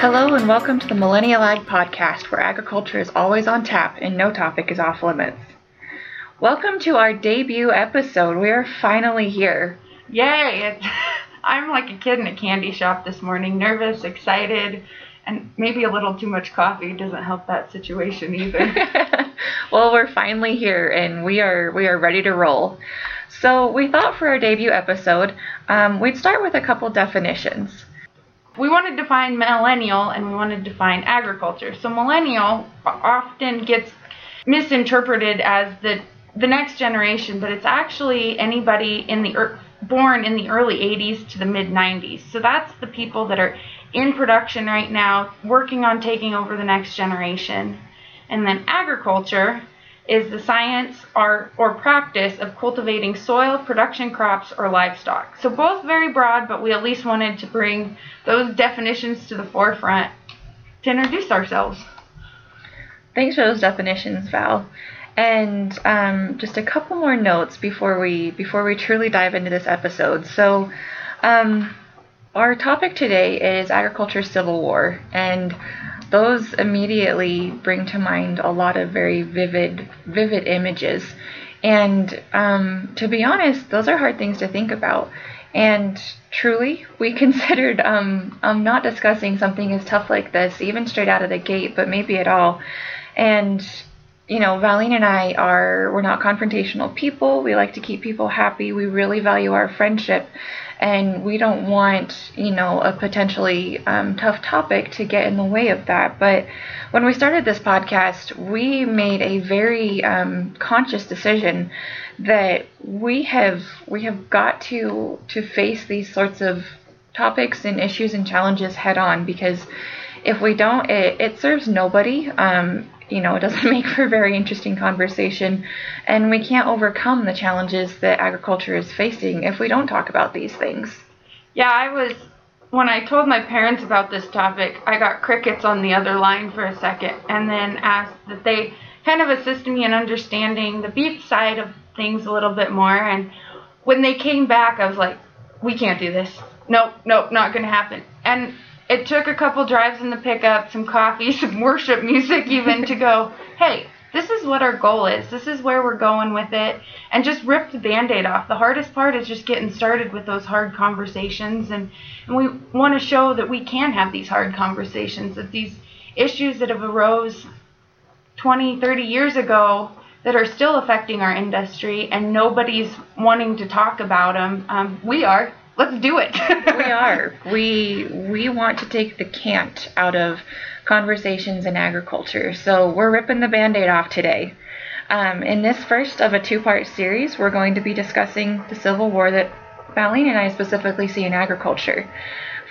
Hello and welcome to the Millennial Ag Podcast, where agriculture is always on tap and no topic is off limits. Welcome to our debut episode. We are finally here. Yay! It's, I'm like a kid in a candy shop this morning, nervous, excited, and maybe a little too much coffee doesn't help that situation either. well, we're finally here and we are we are ready to roll. So we thought for our debut episode, um, we'd start with a couple definitions. We wanted to define millennial and we wanted to define agriculture. So millennial often gets misinterpreted as the the next generation, but it's actually anybody in the er, born in the early 80s to the mid 90s. So that's the people that are in production right now, working on taking over the next generation. And then agriculture is the science, art, or practice of cultivating soil, production crops, or livestock. So both very broad, but we at least wanted to bring those definitions to the forefront to introduce ourselves. Thanks for those definitions, Val. And um, just a couple more notes before we before we truly dive into this episode. So, um, our topic today is agriculture civil war, and those immediately bring to mind a lot of very vivid vivid images. And um, to be honest, those are hard things to think about. And truly, we considered um, um, not discussing something as tough like this, even straight out of the gate, but maybe at all. And you know, Valine and I are we're not confrontational people. We like to keep people happy. We really value our friendship, and we don't want you know a potentially um, tough topic to get in the way of that. But when we started this podcast, we made a very um, conscious decision that we have we have got to to face these sorts of topics and issues and challenges head on because if we don't, it, it serves nobody. Um, you know, it doesn't make for very interesting conversation. And we can't overcome the challenges that agriculture is facing if we don't talk about these things. Yeah, I was, when I told my parents about this topic, I got crickets on the other line for a second and then asked that they kind of assist me in understanding the beef side of things a little bit more. And when they came back, I was like, we can't do this. Nope, nope, not going to happen. And it took a couple drives in the pickup, some coffee, some worship music even to go, hey, this is what our goal is. This is where we're going with it. And just rip the band aid off. The hardest part is just getting started with those hard conversations. And, and we want to show that we can have these hard conversations, that these issues that have arose 20, 30 years ago that are still affecting our industry and nobody's wanting to talk about them. Um, we are let's do it. we are. We we want to take the cant out of conversations in agriculture. So we're ripping the band-aid off today. Um, in this first of a two-part series, we're going to be discussing the Civil War that Valine and I specifically see in agriculture.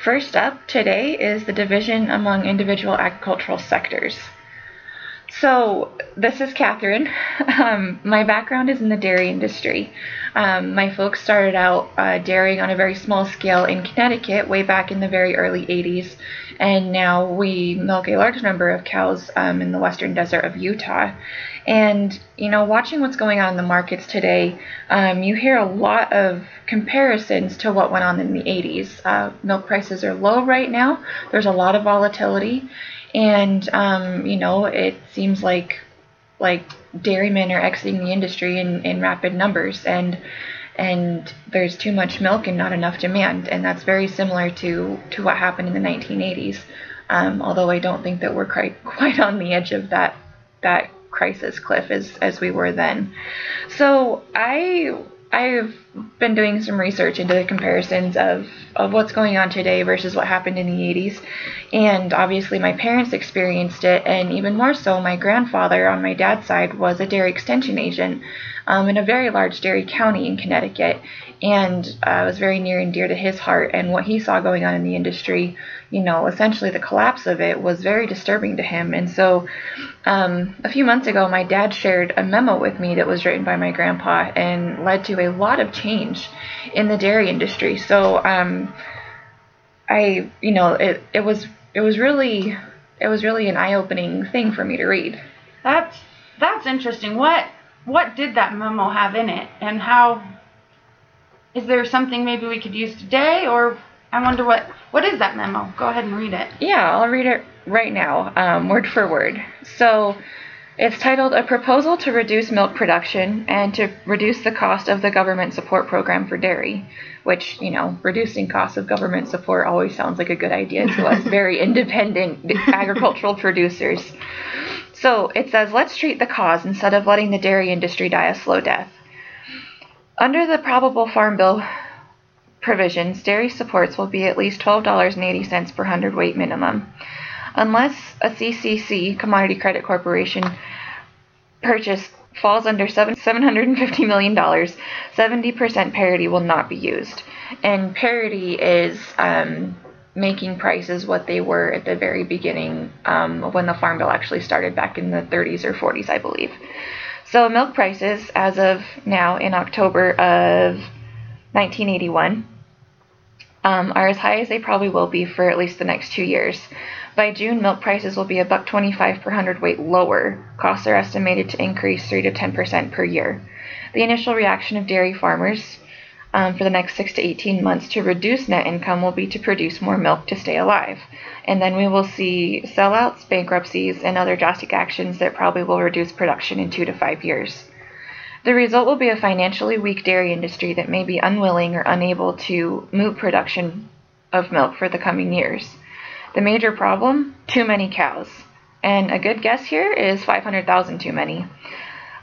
First up today is the division among individual agricultural sectors. So, this is Catherine. Um, my background is in the dairy industry. Um, my folks started out uh, dairying on a very small scale in Connecticut way back in the very early 80s, and now we milk a large number of cows um, in the western desert of Utah. And, you know, watching what's going on in the markets today, um, you hear a lot of comparisons to what went on in the 80s. Uh, milk prices are low right now, there's a lot of volatility and um, you know it seems like like dairymen are exiting the industry in, in rapid numbers and and there's too much milk and not enough demand. And that's very similar to to what happened in the 1980s um, although I don't think that we're quite quite on the edge of that that crisis cliff as as we were then. So I I've been doing some research into the comparisons of, of what's going on today versus what happened in the 80s. And obviously, my parents experienced it, and even more so, my grandfather on my dad's side was a dairy extension agent um, in a very large dairy county in Connecticut. And uh, was very near and dear to his heart. And what he saw going on in the industry you know, essentially the collapse of it was very disturbing to him. And so, um, a few months ago, my dad shared a memo with me that was written by my grandpa and led to a lot of change in the dairy industry. So, um, I, you know, it, it was it was really it was really an eye-opening thing for me to read. That's that's interesting. What what did that memo have in it, and how? Is there something maybe we could use today, or I wonder what what is that memo? Go ahead and read it. Yeah, I'll read it right now, um, word for word. So it's titled A Proposal to Reduce Milk Production and to Reduce the Cost of the Government Support Program for Dairy, which, you know, reducing costs of government support always sounds like a good idea to us very independent agricultural producers. So it says, let's treat the cause instead of letting the dairy industry die a slow death. Under the probable farm bill provisions, dairy supports will be at least $12.80 per hundredweight minimum. Unless a CCC, Commodity Credit Corporation, purchase falls under $750 million, 70% parity will not be used. And parity is um, making prices what they were at the very beginning um, when the Farm Bill actually started back in the 30s or 40s, I believe. So milk prices, as of now in October of 1981, um, are as high as they probably will be for at least the next two years. By June, milk prices will be a buck 25 per hundredweight lower. Costs are estimated to increase 3 to 10 percent per year. The initial reaction of dairy farmers um, for the next 6 to 18 months to reduce net income will be to produce more milk to stay alive. And then we will see sellouts, bankruptcies, and other drastic actions that probably will reduce production in 2 to 5 years. The result will be a financially weak dairy industry that may be unwilling or unable to move production of milk for the coming years. The major problem? Too many cows. And a good guess here is 500,000 too many.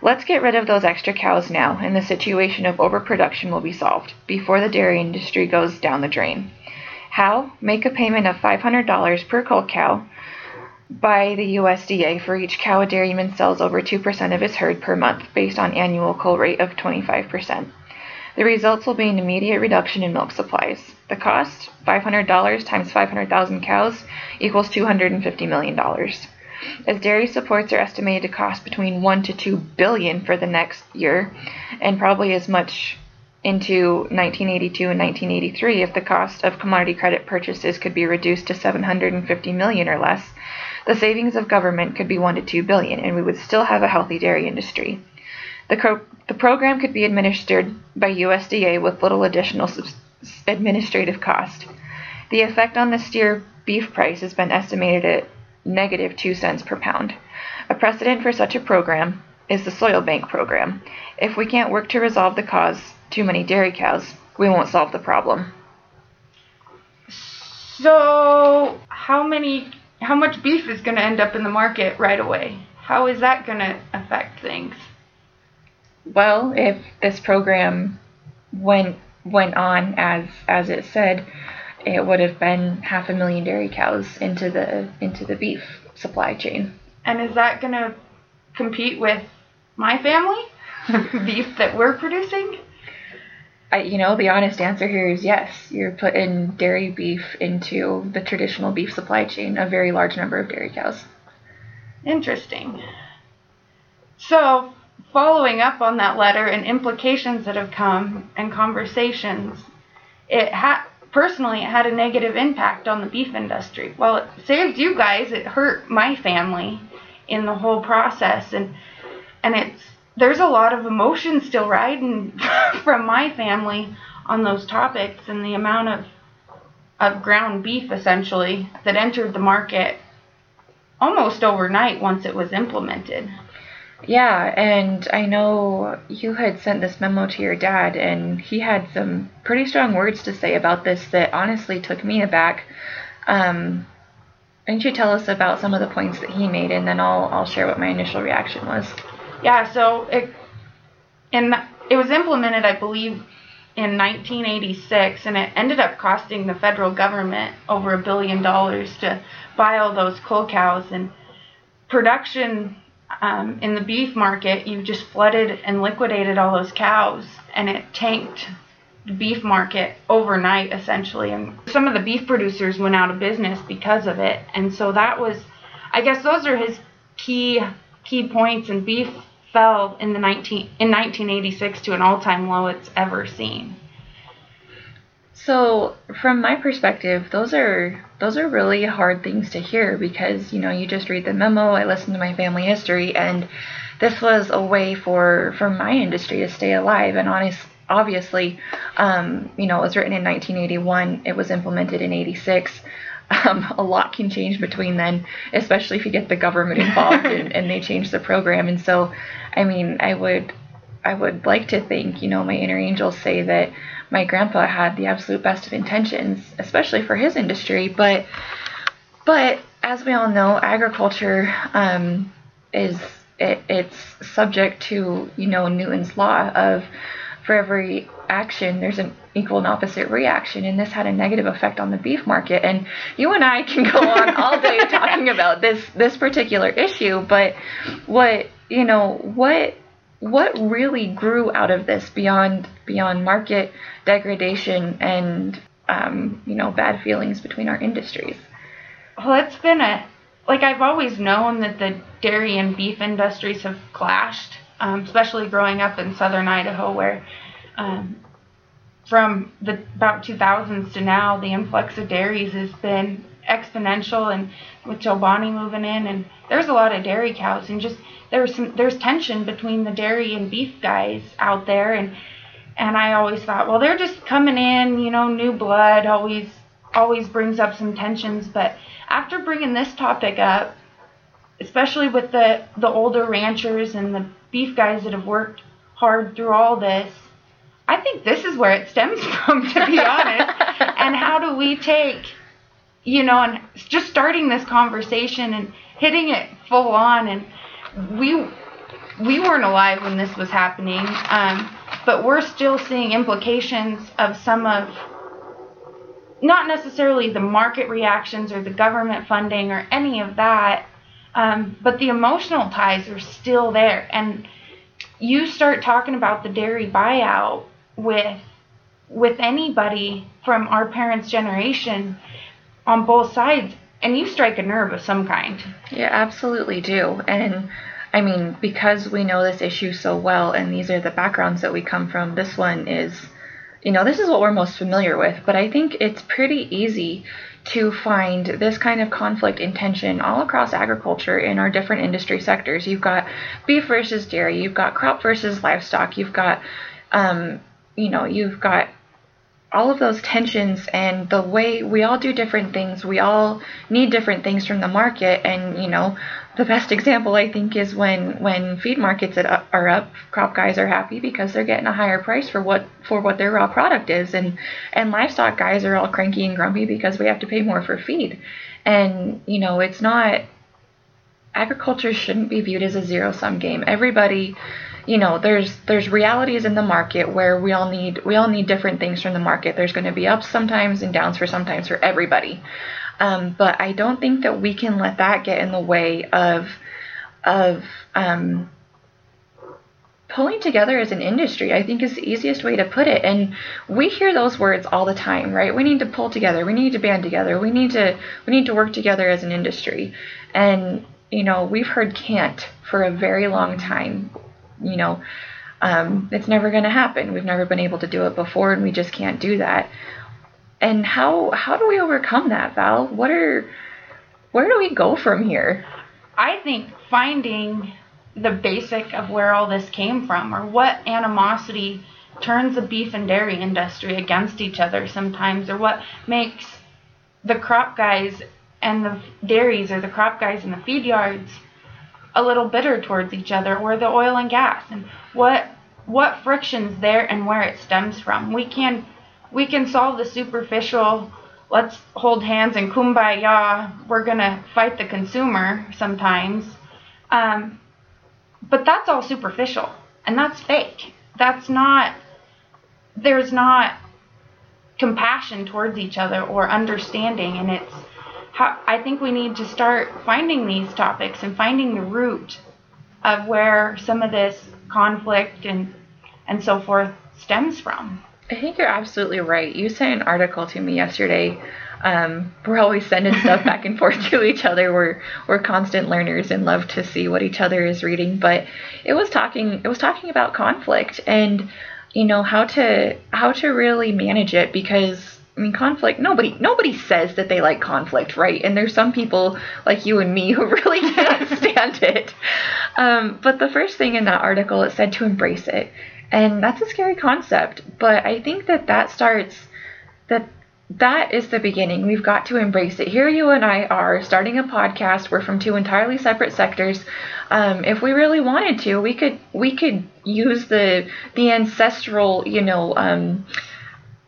Let's get rid of those extra cows now, and the situation of overproduction will be solved before the dairy industry goes down the drain. How? Make a payment of $500 per cull cow by the USDA for each cow a dairyman sells over 2% of his herd per month, based on annual cull rate of 25%. The results will be an immediate reduction in milk supplies. The cost, $500 times 500,000 cows, equals $250 million. As dairy supports are estimated to cost between 1 to 2 billion for the next year, and probably as much into 1982 and 1983 if the cost of commodity credit purchases could be reduced to 750 million or less, the savings of government could be 1 to 2 billion and we would still have a healthy dairy industry. The, the program could be administered by USDA with little additional administrative cost. The effect on the steer beef price has been estimated at negative 2 cents per pound. A precedent for such a program is the soil bank program. If we can't work to resolve the cause, too many dairy cows, we won't solve the problem. So, how many how much beef is going to end up in the market right away? How is that going to affect things? well, if this program went went on as as it said, it would have been half a million dairy cows into the into the beef supply chain. And is that going to compete with my family beef that we're producing? I, you know, the honest answer here is yes. You're putting dairy beef into the traditional beef supply chain, a very large number of dairy cows. Interesting. So, following up on that letter and implications that have come and conversations, it had personally it had a negative impact on the beef industry. Well, it saved you guys, it hurt my family in the whole process and and it's there's a lot of emotion still riding from my family on those topics and the amount of of ground beef essentially that entered the market almost overnight once it was implemented. Yeah, and I know you had sent this memo to your dad, and he had some pretty strong words to say about this that honestly took me aback. Um, why don't you tell us about some of the points that he made, and then I'll I'll share what my initial reaction was. Yeah, so it and it was implemented, I believe, in 1986, and it ended up costing the federal government over a billion dollars to buy all those cull cows and production um, in the beef market, you just flooded and liquidated all those cows, and it tanked the beef market overnight, essentially. And some of the beef producers went out of business because of it. And so that was, I guess, those are his key key points. in beef fell in the 19 in 1986 to an all-time low it's ever seen. So, from my perspective, those are those are really hard things to hear because, you know, you just read the memo, I listen to my family history and this was a way for for my industry to stay alive and honest obviously, um, you know, it was written in 1981. It was implemented in 86. Um, a lot can change between then, especially if you get the government involved and, and they change the program. And so, I mean, I would, I would like to think, you know, my inner angels say that my grandpa had the absolute best of intentions, especially for his industry. But, but as we all know, agriculture um, is it, it's subject to you know Newton's law of for every action there's an equal and opposite reaction and this had a negative effect on the beef market. And you and I can go on all day talking about this this particular issue but what you know what what really grew out of this beyond beyond market degradation and um, you know bad feelings between our industries? Well it's been a like I've always known that the dairy and beef industries have clashed, um, especially growing up in southern Idaho, where um, from the about 2000s to now, the influx of dairies has been exponential, and with Chobani moving in, and there's a lot of dairy cows, and just there's some there's tension between the dairy and beef guys out there, and and I always thought, well, they're just coming in, you know, new blood always always brings up some tensions, but after bringing this topic up, especially with the, the older ranchers and the beef guys that have worked hard through all this, I think this is where it stems from, to be honest. and how do we take, you know, and just starting this conversation and hitting it full on. And we we weren't alive when this was happening, um, but we're still seeing implications of some of not necessarily the market reactions or the government funding or any of that, um, but the emotional ties are still there. And you start talking about the dairy buyout with with anybody from our parents' generation on both sides, and you strike a nerve of some kind. Yeah, absolutely do. And I mean, because we know this issue so well, and these are the backgrounds that we come from, this one is you know, this is what we're most familiar with, but I think it's pretty easy to find this kind of conflict and tension all across agriculture in our different industry sectors. You've got beef versus dairy, you've got crop versus livestock, you've got, um, you know, you've got all of those tensions and the way we all do different things we all need different things from the market and you know the best example I think is when when feed markets are up, crop guys are happy because they're getting a higher price for what for what their raw product is, and and livestock guys are all cranky and grumpy because we have to pay more for feed, and you know it's not agriculture shouldn't be viewed as a zero sum game. Everybody, you know, there's there's realities in the market where we all need we all need different things from the market. There's going to be ups sometimes and downs for sometimes for everybody. Um, but I don't think that we can let that get in the way of of um, pulling together as an industry. I think is the easiest way to put it. And we hear those words all the time, right? We need to pull together. We need to band together. We need to we need to work together as an industry. And you know, we've heard can't for a very long time. You know, um, it's never going to happen. We've never been able to do it before, and we just can't do that and how how do we overcome that, Val? What are where do we go from here? I think finding the basic of where all this came from or what animosity turns the beef and dairy industry against each other sometimes or what makes the crop guys and the dairies or the crop guys in the feed yards a little bitter towards each other or the oil and gas and what what frictions there and where it stems from. We can we can solve the superficial. Let's hold hands and kumbaya. We're going to fight the consumer sometimes. Um, but that's all superficial and that's fake. That's not there's not compassion towards each other or understanding and it's how i think we need to start finding these topics and finding the root of where some of this conflict and and so forth stems from I think you're absolutely right. You sent an article to me yesterday. Um, we're always sending stuff back and forth to each other. We're we're constant learners and love to see what each other is reading. But it was talking it was talking about conflict and you know how to how to really manage it because I mean conflict nobody nobody says that they like conflict, right? And there's some people like you and me who really can't stand it. Um, but the first thing in that article it said to embrace it and that's a scary concept. But I think that that starts that that is the beginning. We've got to embrace it. Here, you and I are starting a podcast. We're from two entirely separate sectors. Um, if we really wanted to, we could we could use the the ancestral, you know, um,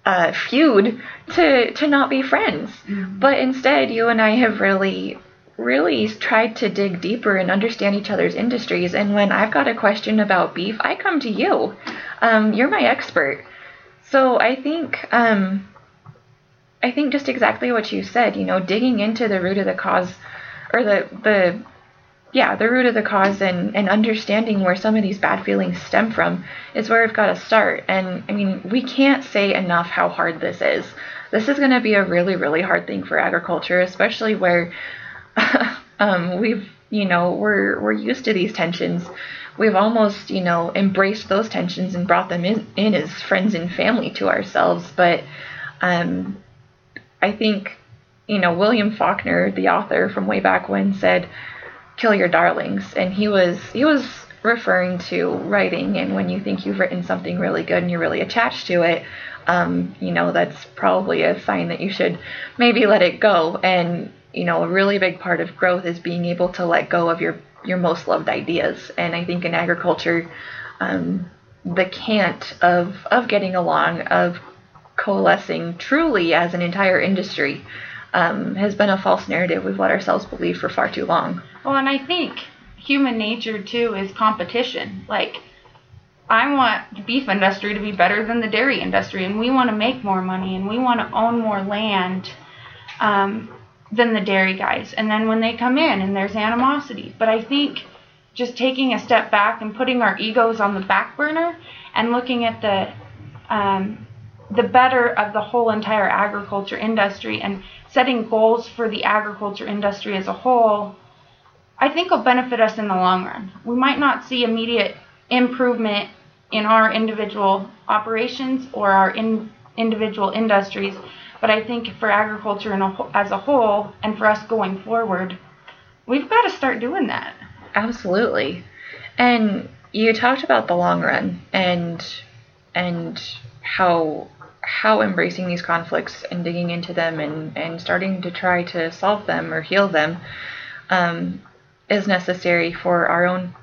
uh, feud to to not be friends. Mm-hmm. But instead, you and I have really really tried to dig deeper and understand each other's industries. And when I've got a question about beef, I come to you. Um, you're my expert. So I think um, I think just exactly what you said. You know, digging into the root of the cause, or the the yeah, the root of the cause and, and understanding where some of these bad feelings stem from is where we've got to start. And I mean, we can't say enough how hard this is. This is going to be a really, really hard thing for agriculture, especially where um, we've, you know, we're we're used to these tensions. We've almost, you know, embraced those tensions and brought them in, in as friends and family to ourselves. But um, I think, you know, William Faulkner, the author from way back when, said, "Kill your darlings," and he was he was referring to writing. And when you think you've written something really good and you're really attached to it, um, you know, that's probably a sign that you should maybe let it go. And you know, a really big part of growth is being able to let go of your your most loved ideas. And I think in agriculture, um, the cant of of getting along, of coalescing truly as an entire industry, um, has been a false narrative we've let ourselves believe for far too long. Well, and I think human nature too is competition. Like, I want the beef industry to be better than the dairy industry, and we want to make more money, and we want to own more land. Um, than the dairy guys. And then when they come in and there's animosity. But I think just taking a step back and putting our egos on the back burner and looking at the um, the better of the whole entire agriculture industry and setting goals for the agriculture industry as a whole, I think will benefit us in the long run. We might not see immediate improvement in our individual operations or our in individual industries, but I think for agriculture a, as a whole and for us going forward, we've got to start doing that. Absolutely. And you talked about the long run and and how how embracing these conflicts and digging into them and, and starting to try to solve them or heal them um, is necessary for our own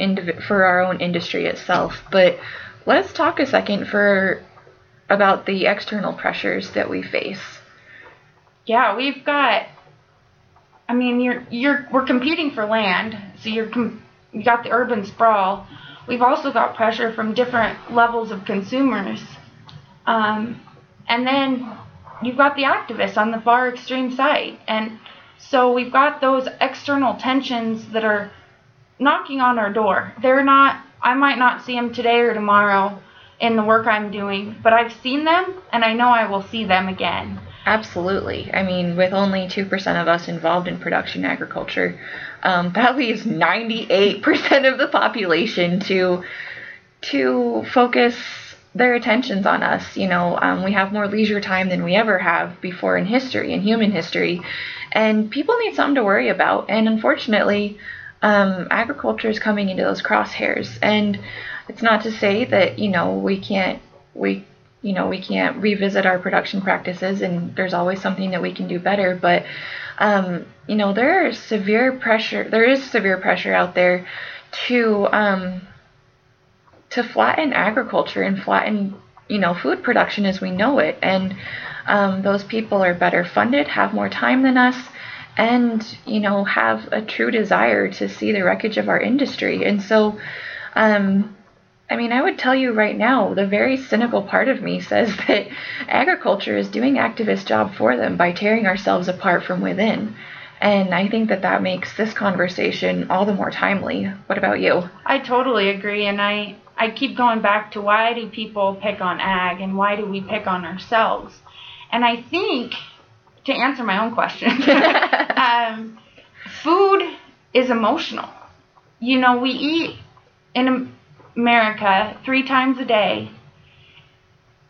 indiv- for our own industry itself. But let's talk a second for about the external pressures that we face. Yeah, we've got. I mean, you're you're we're competing for land, so you're you got the urban sprawl. We've also got pressure from different levels of consumers, um, and then you've got the activists on the far extreme side, and so we've got those external tensions that are knocking on our door. They're not. I might not see them today or tomorrow, in the work I'm doing, but I've seen them and I know I will see them again. Absolutely. I mean, with only 2% of us involved in production agriculture, um, that leaves 98% of the population to to focus their attentions on us. You know, um, we have more leisure time than we ever have before in history, in human history, and people need something to worry about. And unfortunately, um, agriculture is coming into those crosshairs. And it's not to say that you know we can't we you know we can't revisit our production practices and there's always something that we can do better. But um, you know there is severe pressure there is severe pressure out there to um, to flatten agriculture and flatten you know food production as we know it. And um, those people are better funded have more time than us and you know have a true desire to see the wreckage of our industry and so um, I mean, I would tell you right now, the very cynical part of me says that agriculture is doing activist job for them by tearing ourselves apart from within. And I think that that makes this conversation all the more timely. What about you? I totally agree. And I, I keep going back to why do people pick on ag and why do we pick on ourselves? And I think, to answer my own question, um, food is emotional. You know, we eat in America three times a day,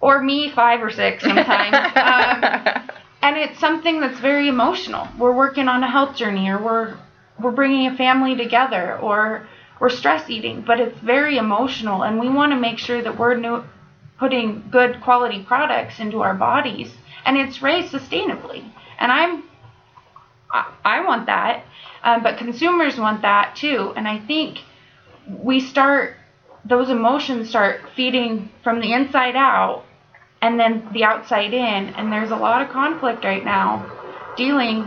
or me five or six sometimes. um, and it's something that's very emotional. We're working on a health journey, or we're we're bringing a family together, or we're stress eating, but it's very emotional, and we want to make sure that we're new, putting good quality products into our bodies, and it's raised sustainably. And I'm, I, want that, um, but consumers want that too. And I think we start those emotions start feeding from the inside out and then the outside in and there's a lot of conflict right now dealing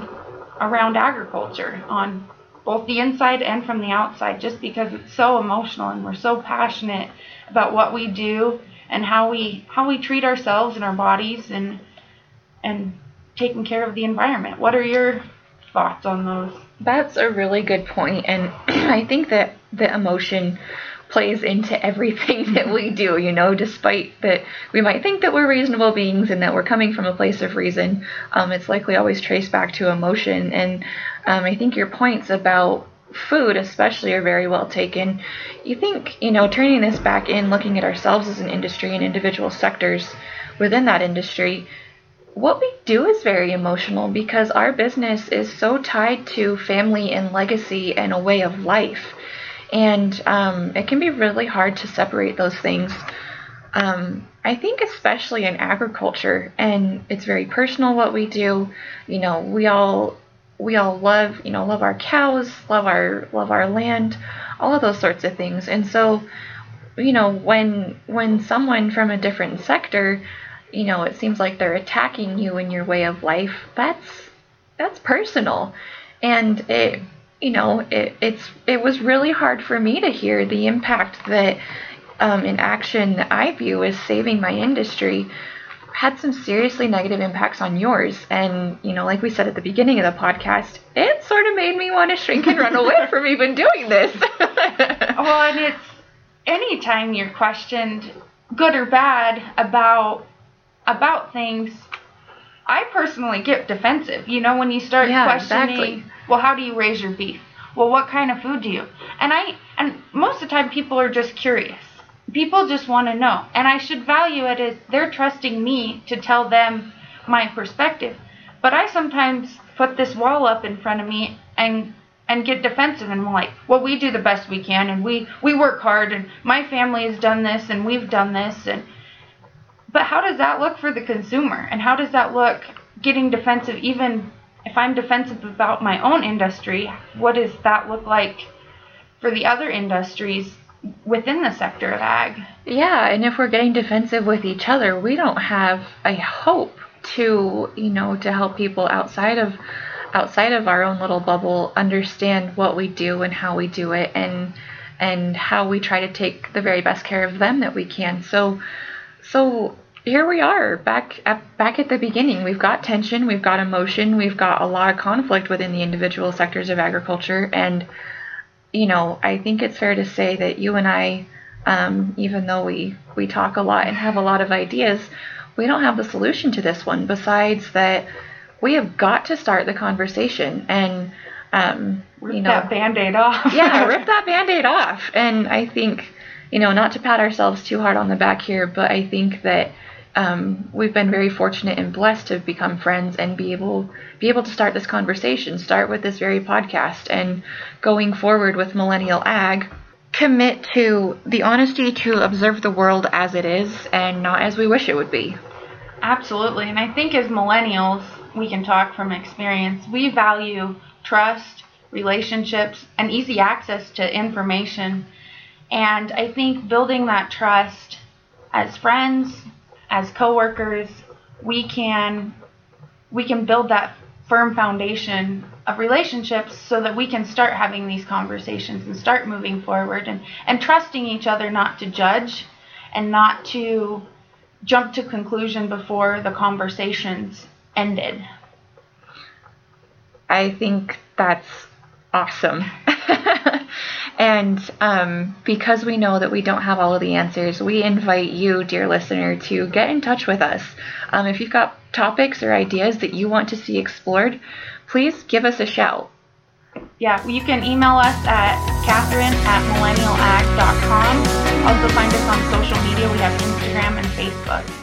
around agriculture on both the inside and from the outside just because it's so emotional and we're so passionate about what we do and how we how we treat ourselves and our bodies and and taking care of the environment. What are your thoughts on those? That's a really good point and I think that the emotion plays into everything that we do, you know, despite that we might think that we're reasonable beings and that we're coming from a place of reason, um, it's likely always traced back to emotion. And um, I think your points about food, especially, are very well taken. You think, you know, turning this back in, looking at ourselves as an industry and individual sectors within that industry, what we do is very emotional because our business is so tied to family and legacy and a way of life and um, it can be really hard to separate those things. Um, I think especially in agriculture, and it's very personal what we do. You know, we all we all love you know love our cows, love our love our land, all of those sorts of things. And so, you know, when when someone from a different sector, you know, it seems like they're attacking you in your way of life. That's that's personal, and it you know, it, it's it was really hard for me to hear the impact that um, an action that I view as saving my industry had some seriously negative impacts on yours. And, you know, like we said at the beginning of the podcast, it sort of made me want to shrink and run away from even doing this. well, and it's anytime you're questioned, good or bad, about about things, I personally get defensive. You know, when you start yeah, questioning exactly well, how do you raise your beef? Well, what kind of food do you? And I and most of the time people are just curious. People just want to know. And I should value it as they're trusting me to tell them my perspective. But I sometimes put this wall up in front of me and and get defensive and like, well, we do the best we can and we we work hard and my family has done this and we've done this and but how does that look for the consumer? And how does that look getting defensive even if I'm defensive about my own industry, what does that look like for the other industries within the sector of ag? Yeah, and if we're getting defensive with each other, we don't have a hope to, you know, to help people outside of outside of our own little bubble understand what we do and how we do it and and how we try to take the very best care of them that we can. So so here we are back at back at the beginning. We've got tension, we've got emotion, we've got a lot of conflict within the individual sectors of agriculture, and you know, I think it's fair to say that you and I, um, even though we we talk a lot and have a lot of ideas, we don't have the solution to this one. Besides that, we have got to start the conversation and um, rip you know, that band-aid off. yeah, rip that band-aid off. And I think, you know, not to pat ourselves too hard on the back here, but I think that um, we've been very fortunate and blessed to become friends and be able be able to start this conversation, start with this very podcast, and going forward with Millennial Ag, commit to the honesty to observe the world as it is and not as we wish it would be. Absolutely, and I think as millennials, we can talk from experience. We value trust, relationships, and easy access to information. And I think building that trust as friends, as coworkers, we can we can build that firm foundation of relationships so that we can start having these conversations and start moving forward and, and trusting each other not to judge and not to jump to conclusion before the conversations ended. I think that's awesome. And um, because we know that we don't have all of the answers, we invite you, dear listener, to get in touch with us. Um, if you've got topics or ideas that you want to see explored, please give us a shout. Yeah, you can email us at Catherine at millennialag.com. Also find us on social media. We have Instagram and Facebook.